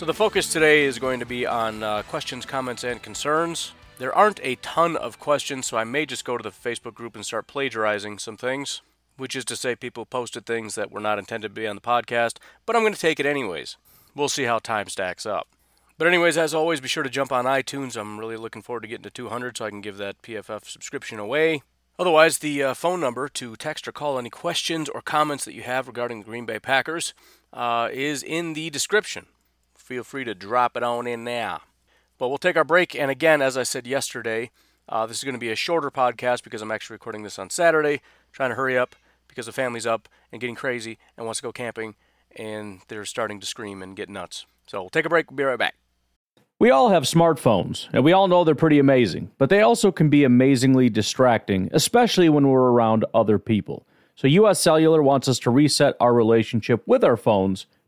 So the focus today is going to be on uh, questions, comments, and concerns. There aren't a ton of questions, so I may just go to the Facebook group and start plagiarizing some things, which is to say people posted things that were not intended to be on the podcast, but I'm going to take it anyways. We'll see how time stacks up. But anyways, as always, be sure to jump on iTunes. I'm really looking forward to getting to 200 so I can give that PFF subscription away. Otherwise, the uh, phone number to text or call any questions or comments that you have regarding the Green Bay Packers uh, is in the description. Feel free to drop it on in now. But we'll take our break. And again, as I said yesterday, uh, this is going to be a shorter podcast because I'm actually recording this on Saturday, trying to hurry up because the family's up and getting crazy and wants to go camping, and they're starting to scream and get nuts. So we'll take a break. We'll be right back. We all have smartphones, and we all know they're pretty amazing, but they also can be amazingly distracting, especially when we're around other people. So, US Cellular wants us to reset our relationship with our phones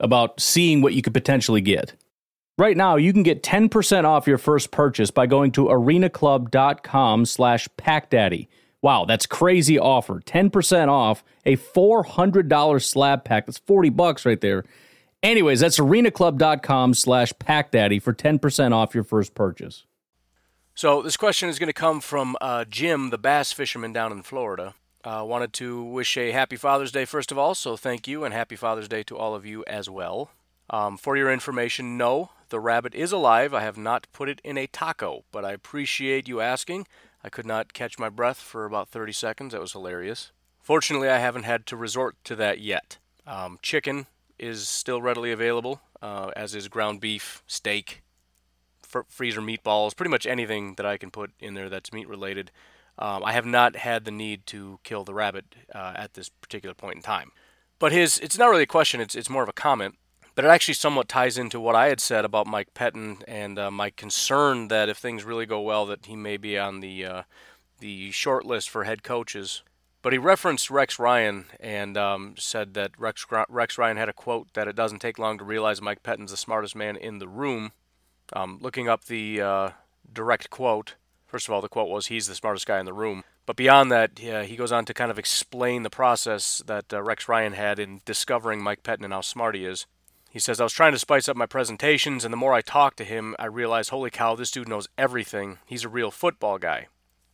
about seeing what you could potentially get. Right now, you can get 10% off your first purchase by going to arenaclub.com slash packdaddy. Wow, that's crazy offer. 10% off a $400 slab pack. That's 40 bucks right there. Anyways, that's arenaclub.com slash packdaddy for 10% off your first purchase. So this question is going to come from uh, Jim, the bass fisherman down in Florida. Uh, wanted to wish a happy Father's Day first of all, so thank you, and happy Father's Day to all of you as well. Um, for your information, no, the rabbit is alive. I have not put it in a taco, but I appreciate you asking. I could not catch my breath for about 30 seconds. That was hilarious. Fortunately, I haven't had to resort to that yet. Um, chicken is still readily available, uh, as is ground beef, steak, freezer meatballs, pretty much anything that I can put in there that's meat related. Um, I have not had the need to kill the rabbit uh, at this particular point in time. But his, it's not really a question, it's, it's more of a comment. But it actually somewhat ties into what I had said about Mike Pettine and uh, my concern that if things really go well, that he may be on the uh, the short list for head coaches. But he referenced Rex Ryan and um, said that Rex, Rex Ryan had a quote that it doesn't take long to realize Mike Pettine's the smartest man in the room. Um, looking up the uh, direct quote, first of all, the quote was, He's the smartest guy in the room. But beyond that, yeah, he goes on to kind of explain the process that uh, Rex Ryan had in discovering Mike Pettine and how smart he is. He says, I was trying to spice up my presentations, and the more I talked to him, I realized, holy cow, this dude knows everything. He's a real football guy.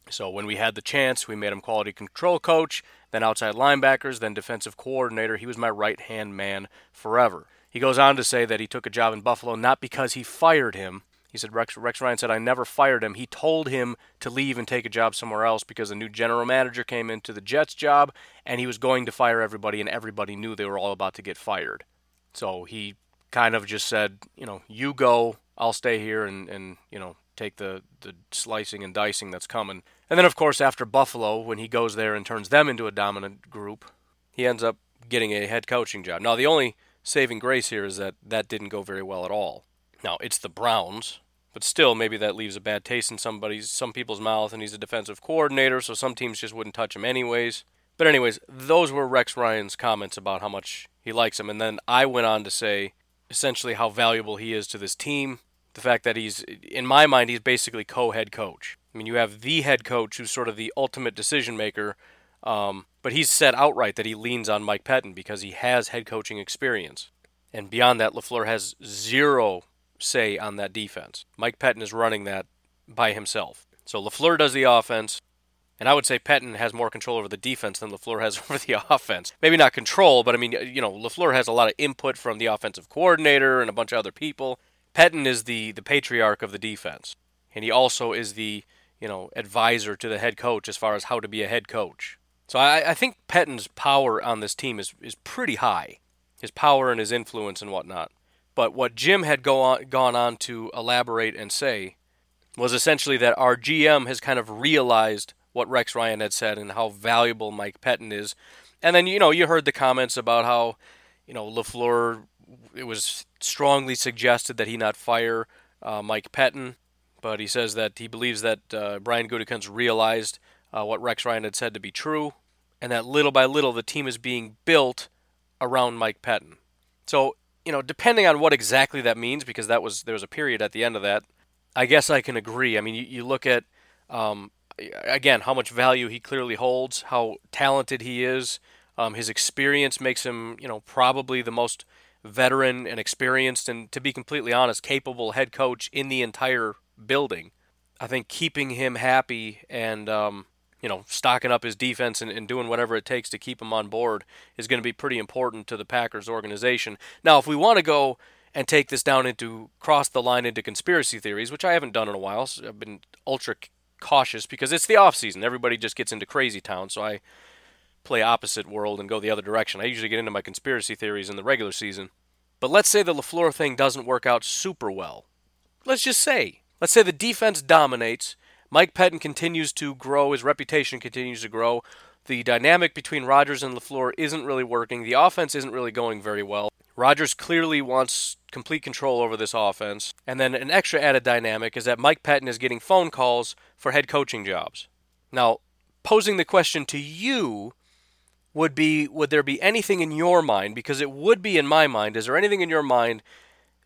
So when we had the chance, we made him quality control coach, then outside linebackers, then defensive coordinator. He was my right hand man forever. He goes on to say that he took a job in Buffalo not because he fired him. He said Rex, Rex Ryan said I never fired him. He told him to leave and take a job somewhere else because a new general manager came into the Jets job and he was going to fire everybody and everybody knew they were all about to get fired. So he kind of just said, you know, you go, I'll stay here and, and you know, take the, the slicing and dicing that's coming. And then, of course, after Buffalo, when he goes there and turns them into a dominant group, he ends up getting a head coaching job. Now, the only saving grace here is that that didn't go very well at all. Now, it's the Browns, but still, maybe that leaves a bad taste in somebody's, some people's mouth, and he's a defensive coordinator, so some teams just wouldn't touch him anyways. But anyways, those were Rex Ryan's comments about how much he likes him, and then I went on to say essentially how valuable he is to this team. The fact that he's, in my mind, he's basically co-head coach. I mean, you have the head coach who's sort of the ultimate decision maker, um, but he's said outright that he leans on Mike Pettine because he has head coaching experience. And beyond that, LaFleur has zero say on that defense. Mike Pettine is running that by himself. So LaFleur does the offense, and I would say Pettine has more control over the defense than LaFleur has over the offense. Maybe not control, but I mean, you know, LaFleur has a lot of input from the offensive coordinator and a bunch of other people. Pettine is the, the patriarch of the defense. And he also is the, you know, advisor to the head coach as far as how to be a head coach. So I, I think Pettine's power on this team is, is pretty high. His power and his influence and whatnot. But what Jim had go on, gone on to elaborate and say was essentially that our GM has kind of realized what Rex Ryan had said and how valuable Mike Pettine is. And then, you know, you heard the comments about how, you know, LaFleur, it was strongly suggested that he not fire uh, Mike Pettine, but he says that he believes that uh, Brian Gutekunst realized uh, what Rex Ryan had said to be true, and that little by little the team is being built around Mike Pettine. So, you know, depending on what exactly that means, because that was there was a period at the end of that, I guess I can agree. I mean, you, you look at um, again how much value he clearly holds, how talented he is. Um, his experience makes him, you know, probably the most veteran and experienced, and to be completely honest, capable head coach in the entire building. I think keeping him happy and um, you know stocking up his defense and, and, doing whatever it takes to keep him on board is going to be pretty important to the Packers organization. Now, if we want to go and take this down into cross the line into conspiracy theories, which I haven't done in a while, so I've been ultra cautious because it's the off season. Everybody just gets into crazy town, so I play opposite world and go the other direction. I usually get into my conspiracy theories in the regular season. But let's say the LaFleur thing doesn't work out super well. Let's just say Let's say the defense dominates. Mike Pettine continues to grow. His reputation continues to grow. The dynamic between Rodgers and LaFleur isn't really working. The offense isn't really going very well. Rodgers clearly wants complete control over this offense. And then an extra added dynamic is that Mike Pettine is getting phone calls for head coaching jobs. Now, posing the question to you would be would there be anything in your mind because it would be in my mind is there anything in your mind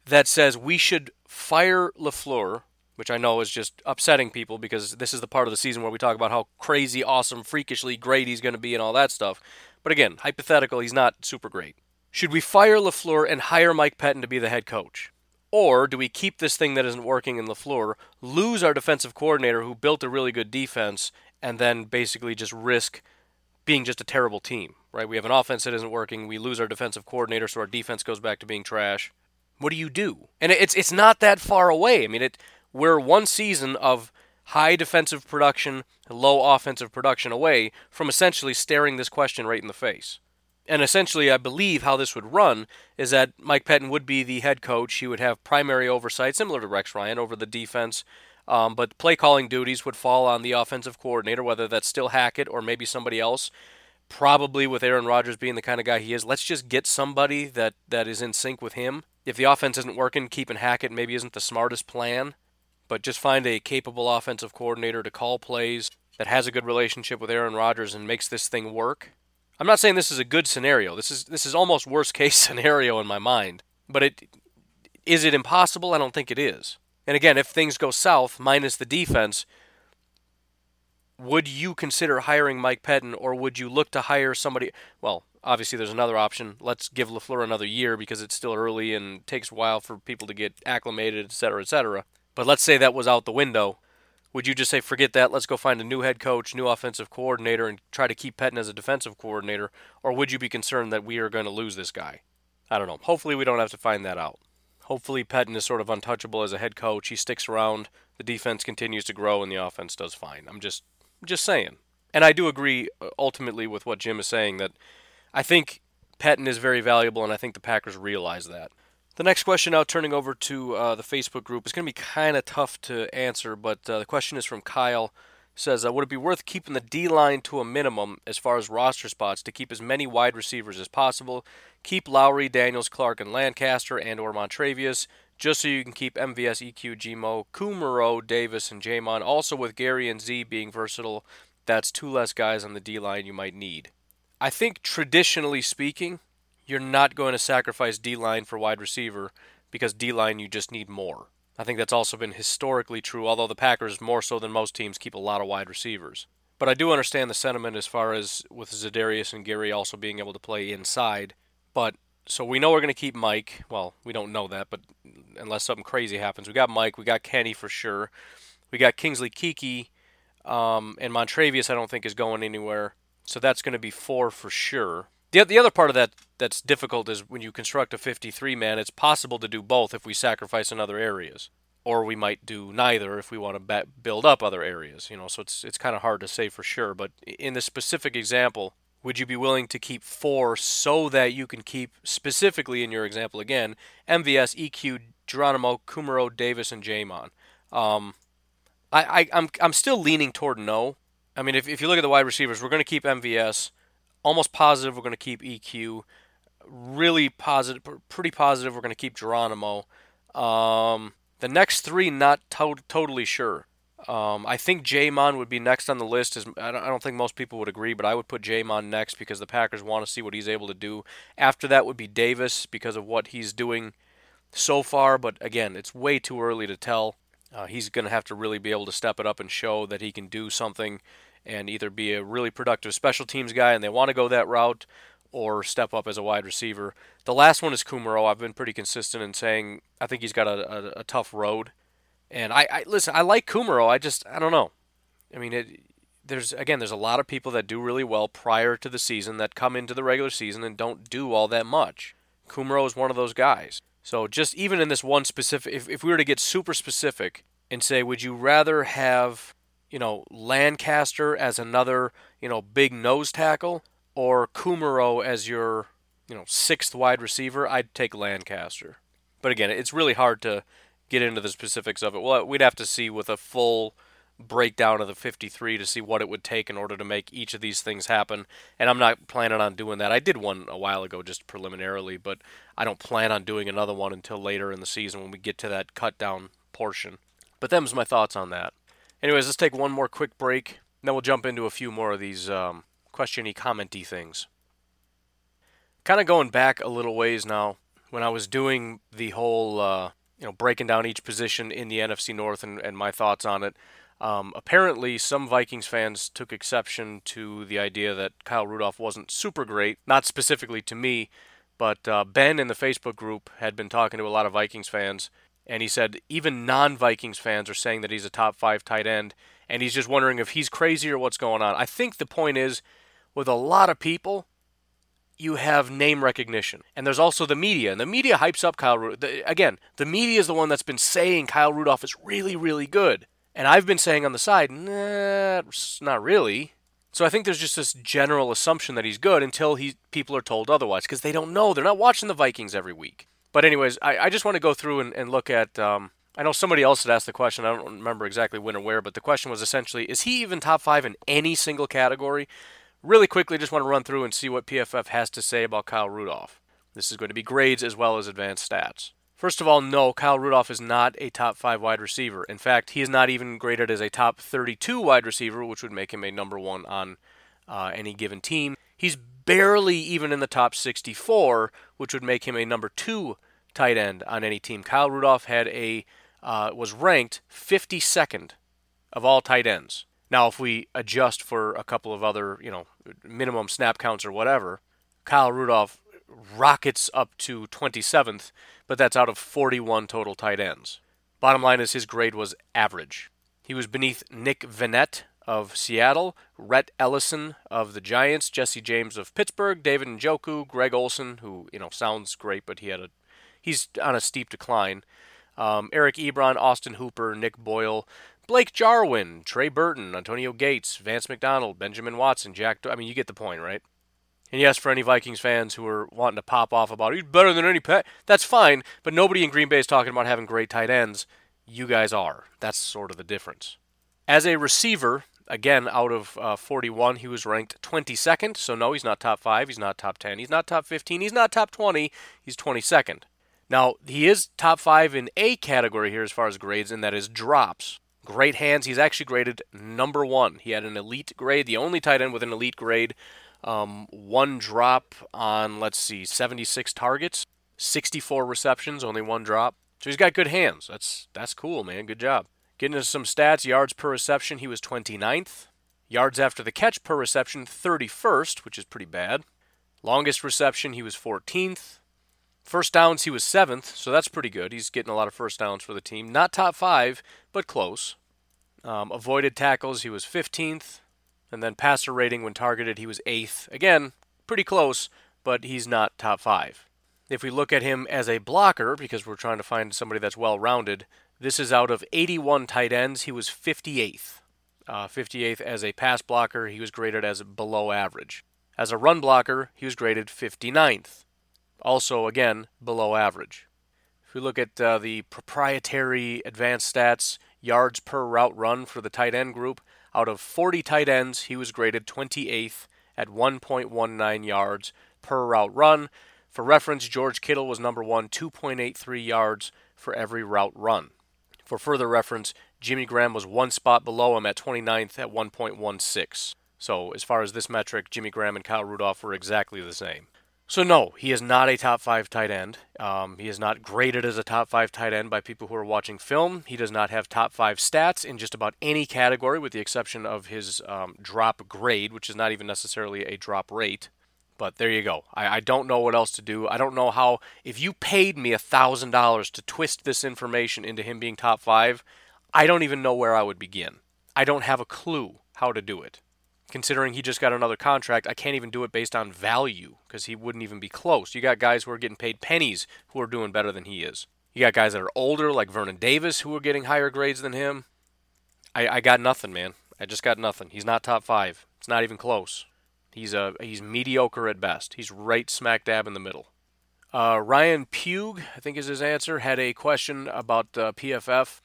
that says we should fire LaFleur which I know is just upsetting people because this is the part of the season where we talk about how crazy, awesome, freakishly great he's going to be and all that stuff. But again, hypothetical, he's not super great. Should we fire LaFleur and hire Mike Pettine to be the head coach? Or do we keep this thing that isn't working in LaFleur, lose our defensive coordinator who built a really good defense, and then basically just risk being just a terrible team, right? We have an offense that isn't working, we lose our defensive coordinator, so our defense goes back to being trash. What do you do? And it's it's not that far away. I mean, it we're one season of high defensive production, low offensive production away from essentially staring this question right in the face. And essentially, I believe how this would run is that Mike Pettine would be the head coach. He would have primary oversight, similar to Rex Ryan, over the defense. Um, but play calling duties would fall on the offensive coordinator, whether that's still Hackett or maybe somebody else. Probably with Aaron Rodgers being the kind of guy he is, let's just get somebody that, that is in sync with him. If the offense isn't working, keeping Hackett maybe isn't the smartest plan but just find a capable offensive coordinator to call plays that has a good relationship with Aaron Rodgers and makes this thing work. I'm not saying this is a good scenario. This is this is almost worst case scenario in my mind. But it is it impossible? I don't think it is. And again, if things go south minus the defense, would you consider hiring Mike Pettine or would you look to hire somebody well, obviously there's another option. Let's give LaFleur another year because it's still early and takes a while for people to get acclimated, et cetera, et cetera. But let's say that was out the window. Would you just say, forget that, let's go find a new head coach, new offensive coordinator, and try to keep Pettine as a defensive coordinator? Or would you be concerned that we are going to lose this guy? I don't know. Hopefully, we don't have to find that out. Hopefully, Pettine is sort of untouchable as a head coach. He sticks around, the defense continues to grow, and the offense does fine. I'm just, just saying. And I do agree uh, ultimately with what Jim is saying that I think Pettine is very valuable, and I think the Packers realize that. The next question now, turning over to uh, the Facebook group, is going to be kind of tough to answer, but uh, the question is from Kyle. Says, uh, would it be worth keeping the D line to a minimum as far as roster spots to keep as many wide receivers as possible? Keep Lowry, Daniels, Clark, and Lancaster, and or Montravius, just so you can keep MVS, EQ, Gmo, Kumerow, Davis, and J'Mon. Also, with Gary and Z being versatile, that's two less guys on the D line you might need. I think traditionally speaking, you're not going to sacrifice D line for wide receiver because D line you just need more. I think that's also been historically true, although the Packers, more so than most teams, keep a lot of wide receivers. But I do understand the sentiment as far as with Za'Darius and Gary also being able to play inside. But so we know we're going to keep Mike. Well, we don't know that, but unless something crazy happens, we got Mike, we got Kenny for sure. We got Kingsley Keke, um, and Montravius. I don't think is going anywhere, so that's going to be four for sure. The, the other part of that that's difficult is when you construct a 53 man, it's possible to do both if we sacrifice in other areas, or we might do neither if we want to build up other areas. You know, so it's it's kind of hard to say for sure. But in the specific example, would you be willing to keep four so that you can keep specifically in your example again MVS, EQ, Geronimo, Kumerow, Davis, and J'Mon? Um, I, I I'm, I'm still leaning toward no. I mean, if if you look at the wide receivers, we're going to keep MVS. Almost positive we're going to keep EQ. Really positive, pretty positive we're going to keep Geronimo. Um, the next three, not to- totally sure. Um, I think J'Mon would be next on the list. As I don't, I don't think most people would agree, but I would put J'Mon next because the Packers want to see what he's able to do. After that would be Davis because of what he's doing so far. But again, it's way too early to tell. Uh, he's going to have to really be able to step it up and show that he can do something and either be a really productive special teams guy, and they want to go that route, or step up as a wide receiver. The last one is Kumerow. I've been pretty consistent in saying I think he's got a, a, a tough road and I, I listen. I like Kumerow. I just I don't know. I mean, it, there's again, there's a lot of people that do really well prior to the season that come into the regular season and don't do all that much. Kumerow is one of those guys. So just even in this one specific, if, if we were to get super specific and say, would you rather have, you know, Lancaster as another, you know, big nose tackle or Kumerow as your, you know, sixth wide receiver? I'd take Lancaster. But again, it's really hard to get into the specifics of it. Well, we'd have to see with a full breakdown of the 53 to see what it would take in order to make each of these things happen. And I'm not planning on doing that. I did one a while ago just preliminarily, but I don't plan on doing another one until later in the season when we get to that cut down portion. But them's my thoughts on that. Anyways, let's take one more quick break, and then we'll jump into a few more of these um, questiony, commenty things. Kind of going back a little ways now, when I was doing the whole uh, you know, breaking down each position in the NFC North and, and my thoughts on it. Um, apparently, some Vikings fans took exception to the idea that Kyle Rudolph wasn't super great. Not specifically to me, but uh, Ben in the Facebook group had been talking to a lot of Vikings fans, and he said even non Vikings fans are saying that he's a top five tight end, and he's just wondering if he's crazy or what's going on. I think the point is, with a lot of people, you have name recognition. And there's also the media. And the media hypes up Kyle Rudolph. Again, the media is the one that's been saying Kyle Rudolph is really, really good. And I've been saying on the side, nah, not really. So I think there's just this general assumption that he's good until he people are told otherwise because they don't know. They're not watching the Vikings every week. But anyways, I, I just want to go through and, and look at. Um, I know somebody else had asked the question. I don't remember exactly when or where, but the question was essentially: Is he even top five in any single category? Really quickly, just want to run through and see what PFF has to say about Kyle Rudolph. This is going to be grades as well as advanced stats. First of all, no, Kyle Rudolph is not a top 5 wide receiver. In fact, he is not even graded as a top 32 wide receiver, which would make him a number one on uh, any given team. He's barely even in the top 64, which would make him a number two tight end on any team. Kyle Rudolph had a uh, was ranked 52nd of all tight ends. Now, if we adjust for a couple of other, you know, minimum snap counts or whatever, Kyle Rudolph rockets up to 27th, but that's out of 41 total tight ends. Bottom line is his grade was average. He was beneath Nick Vannett of Seattle, Rhett Ellison of the Giants, Jesse James of Pittsburgh, David Njoku, Greg Olsen, who you know sounds great, but he had a he's on a steep decline. Um, Eric Ebron, Austin Hooper, Nick Boyle, Blake Jarwin, Trey Burton, Antonio Gates, Vance McDonald, Benjamin Watson, Jack. I mean, you get the point, right? And yes, for any Vikings fans who are wanting to pop off about he's better than any pet, that's fine. But nobody in Green Bay is talking about having great tight ends. You guys are. That's sort of the difference. As a receiver, again, out of uh, 41, he was ranked 22nd. So no, he's not top five. He's not top 10. He's not top 15. He's not top 20. He's 22nd. Now he is top five in a category here as far as grades, and that is drops. Great hands. He's actually graded number one. He had an elite grade, the only tight end with an elite grade. Um, one drop on, let's see, 76 targets, 64 receptions, only one drop. So he's got good hands. That's that's cool, man. Good job. Getting into some stats, yards per reception, he was 29th. Yards after the catch per reception, 31st, which is pretty bad. Longest reception, he was 14th. First downs, he was 7th, so that's pretty good. He's getting a lot of first downs for the team. Not top five, but close. Um, avoided tackles, he was 15th. And then passer rating when targeted, he was 8th. Again, pretty close, but he's not top five. If we look at him as a blocker, because we're trying to find somebody that's well rounded, this is out of 81 tight ends. He was 58th. Uh, 58th as a pass blocker, he was graded as below average. As a run blocker, he was graded 59th. Also, again, below average. If we look at uh, the proprietary advanced stats, yards per route run for the tight end group, out of 40 tight ends, he was graded 28th at 1.19 yards per route run. For reference, George Kittle was number one, 2.83 yards for every route run. For further reference, Jimmy Graham was one spot below him at 29th at 1.16. So, as far as this metric, Jimmy Graham and Kyle Rudolph were exactly the same. So, no, he is not a top five tight end. Um, he is not graded as a top five tight end by people who are watching film. He does not have top five stats in just about any category, with the exception of his um, drop grade, which is not even necessarily a drop rate. But there you go. I, I don't know what else to do. I don't know how. If you paid me a thousand dollars to twist this information into him being top five, I don't even know where I would begin. I don't have a clue how to do it. Considering he just got another contract, I can't even do it based on value because he wouldn't even be close. You got guys who are getting paid pennies who are doing better than he is. You got guys that are older, like Vernon Davis, who are getting higher grades than him. I, I got nothing, man. I just got nothing. He's not top five. It's not even close. He's a he's mediocre at best. He's right smack dab in the middle. Uh, Ryan Pugh, I think is his answer, had a question about uh, PFF.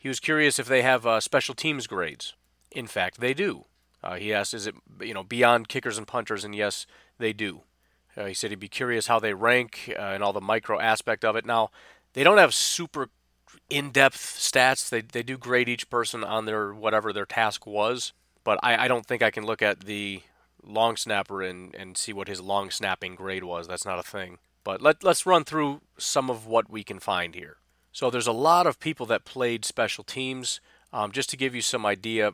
He was curious if they have uh, special teams grades. In fact, they do. Uh, he asked, "Is it you know beyond kickers and punters?" And yes, they do. Uh, he said he'd be curious how they rank uh, and all the micro aspect of it. Now, they don't have super in-depth stats. They they do grade each person on their whatever their task was, but I, I don't think I can look at the long snapper and, and see what his long snapping grade was. That's not a thing. But let, let's run through some of what we can find here. So there's a lot of people that played special teams. Um, just to give you some idea,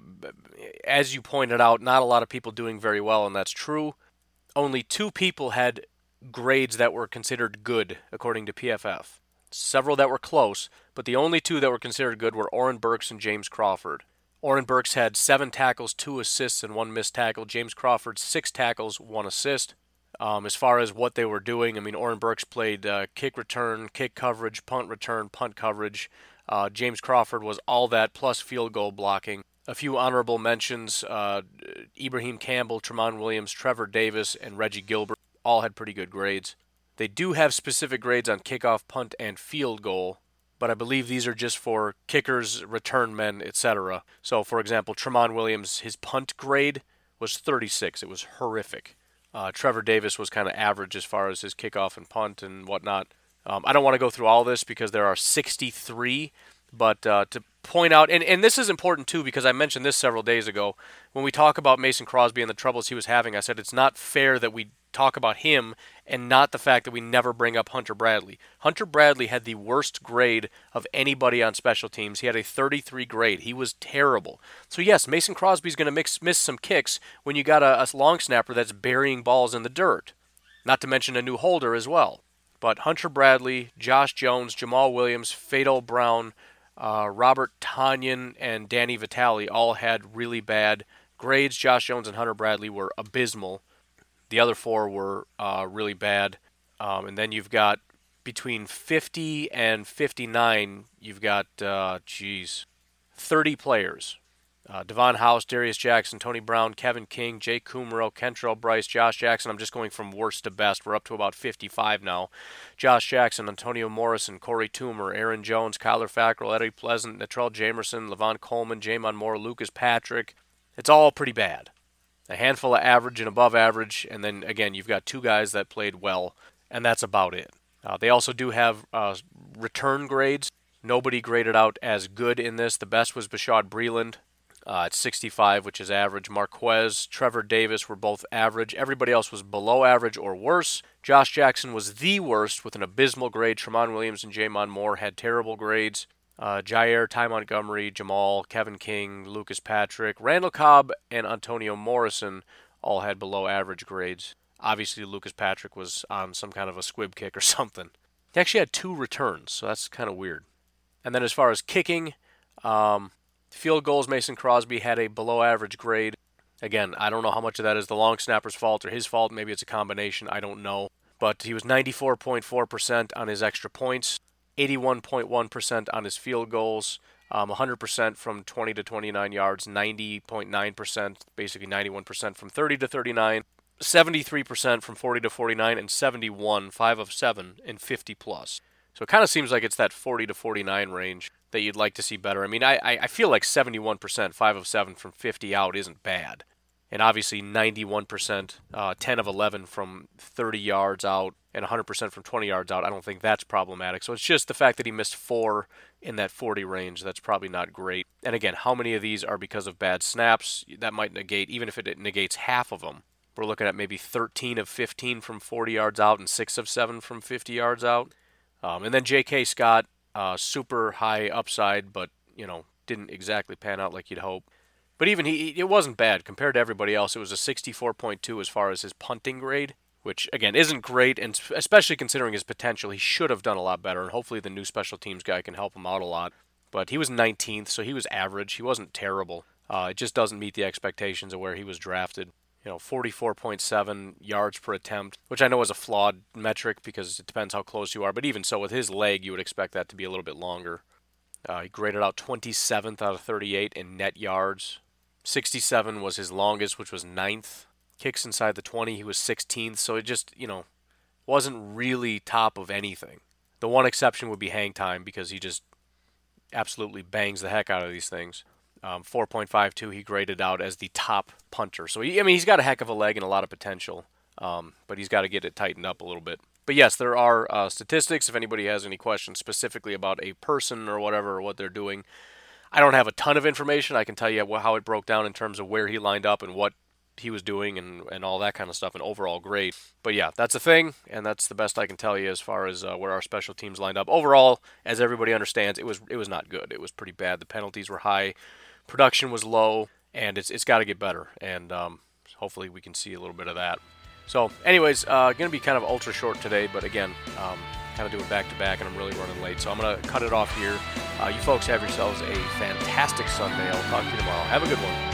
as you pointed out, not a lot of people doing very well, and that's true. Only two people had grades that were considered good, according to PFF. Several that were close, but the only two that were considered good were Oren Burks and James Crawford. Oren Burks had seven tackles, two assists, and one missed tackle. James Crawford, six tackles, one assist. Um, as far as what they were doing, I mean, Oren Burks played uh, kick return, kick coverage, punt return, punt coverage. Uh, James Crawford was all that plus field goal blocking. A few honorable mentions uh, Ibraheim Campbell, Tramon Williams, Trevor Davis, and Reggie Gilbert all had pretty good grades. They do have specific grades on kickoff, punt, and field goal but I believe these are just for kickers, return men, etc. So, for example, Tramon Williams, his punt grade was 36. It was horrific. Uh, Trevor Davis was kind of average as far as his kickoff and punt and whatnot. Um, I don't want to go through all this because there are 63, but uh, to point out, and, and this is important too because I mentioned this several days ago. When we talk about Mason Crosby and the troubles he was having, I said it's not fair that we talk about him and not the fact that we never bring up Hunter Bradley. Hunter Bradley had the worst grade of anybody on special teams. He had a 33 grade. He was terrible. So yes, Mason Crosby's going to miss some kicks when you got a, a long snapper that's burying balls in the dirt. Not to mention a new holder as well. But Hunter Bradley, Josh Jones, Jamaal Williams, Fadol Brown, uh, Robert Tonyan, and Danny Vitale all had really bad grades. Josh Jones and Hunter Bradley were abysmal. The other four were uh, really bad. Um, and then you've got between 50 and 59, you've got, uh, geez, 30 players. Uh, Davon House, Darius Jackson, Tony Brown, Kevin King, Jay Kumerow, Kentrell Brice, Josh Jackson. I'm just going from worst to best. We're up to about 55 now. Josh Jackson, Antonio Morrison, Korey Toomer, Aaron Jones, Kyler Fackrell, Eddie Pleasant, Natrell Jamerson, Levon Coleman, J'Mon Moore, Lucas Patrick. It's all pretty bad a handful of average and above average, and then again you've got two guys that played well, and that's about it. Uh, they also do have uh, return grades. Nobody graded out as good in this. The best was Bashaud Breeland uh, at 65, which is average. Marquez, Trevor Davis were both average. Everybody else was below average or worse. Josh Jackson was the worst with an abysmal grade. Tramon Williams and J'Mon Moore had terrible grades. Uh, Jaire, Ty Montgomery, Jamaal, Kevin King, Lucas Patrick, Randall Cobb, and Antonio Morrison all had below average grades. Obviously, Lucas Patrick was on some kind of a squib kick or something. He actually had two returns, so that's kind of weird. And then as far as kicking, um, field goals, Mason Crosby had a below average grade. Again, I don't know how much of that is the long snapper's fault or his fault. Maybe it's a combination. I don't know. But he was 94.4% on his extra points, 81.1% on his field goals, um, 100% from 20 to 29 yards, 90.9%, basically 91% from 30 to 39, 73% from 40 to 49, and 71, 5 of 7, and 50 plus. So it kind of seems like it's that 40 to 49 range that you'd like to see better. I mean, I, I feel like 71%, 5 of 7 from 50 out isn't bad. And obviously 91%, uh, 10 of 11 from 30 yards out, and 100% from 20 yards out. I don't think that's problematic. So it's just the fact that he missed four in that 40 range. That's probably not great. And again, how many of these are because of bad snaps? That might negate, even if it negates half of them. We're looking at maybe 13 of 15 from 40 yards out and 6 of 7 from 50 yards out. Um, and then J.K. Scott, uh, super high upside, but, you know, didn't exactly pan out like you'd hope. But even he, it wasn't bad compared to everybody else. It was a 64.2 as far as his punting grade which again isn't great, and especially considering his potential, he should have done a lot better. And hopefully, the new special teams guy can help him out a lot. But he was 19th, so he was average. He wasn't terrible. Uh, it just doesn't meet the expectations of where he was drafted. You know, 44.7 yards per attempt, which I know is a flawed metric because it depends how close you are. But even so, with his leg, you would expect that to be a little bit longer. Uh, he graded out 27th out of 38 in net yards. 67 was his longest, which was ninth kicks inside the 20. He was 16th, so it just, you know, wasn't really top of anything. The one exception would be hang time because he just absolutely bangs the heck out of these things. Um, 4.52 he graded out as the top punter. So he, I mean he's got a heck of a leg and a lot of potential, um, but he's got to get it tightened up a little bit. But yes, there are uh, statistics. If anybody has any questions specifically about a person or whatever or what they're doing, I don't have a ton of information. I can tell you how it broke down in terms of where he lined up and what he was doing and, and all that kind of stuff and overall grade. But yeah, that's a thing, and that's the best I can tell you as far as uh, where our special teams lined up. Overall, as everybody understands, it was it was not good. It was pretty bad. The penalties were high, production was low, and it's it's got to get better. And um, hopefully we can see a little bit of that. So, anyways, uh, going to be kind of ultra short today, but again, um, kind of doing back to back, and I'm really running late. So I'm going to cut it off here. Uh, you folks have yourselves a fantastic Sunday. I'll talk to you tomorrow. Have a good one.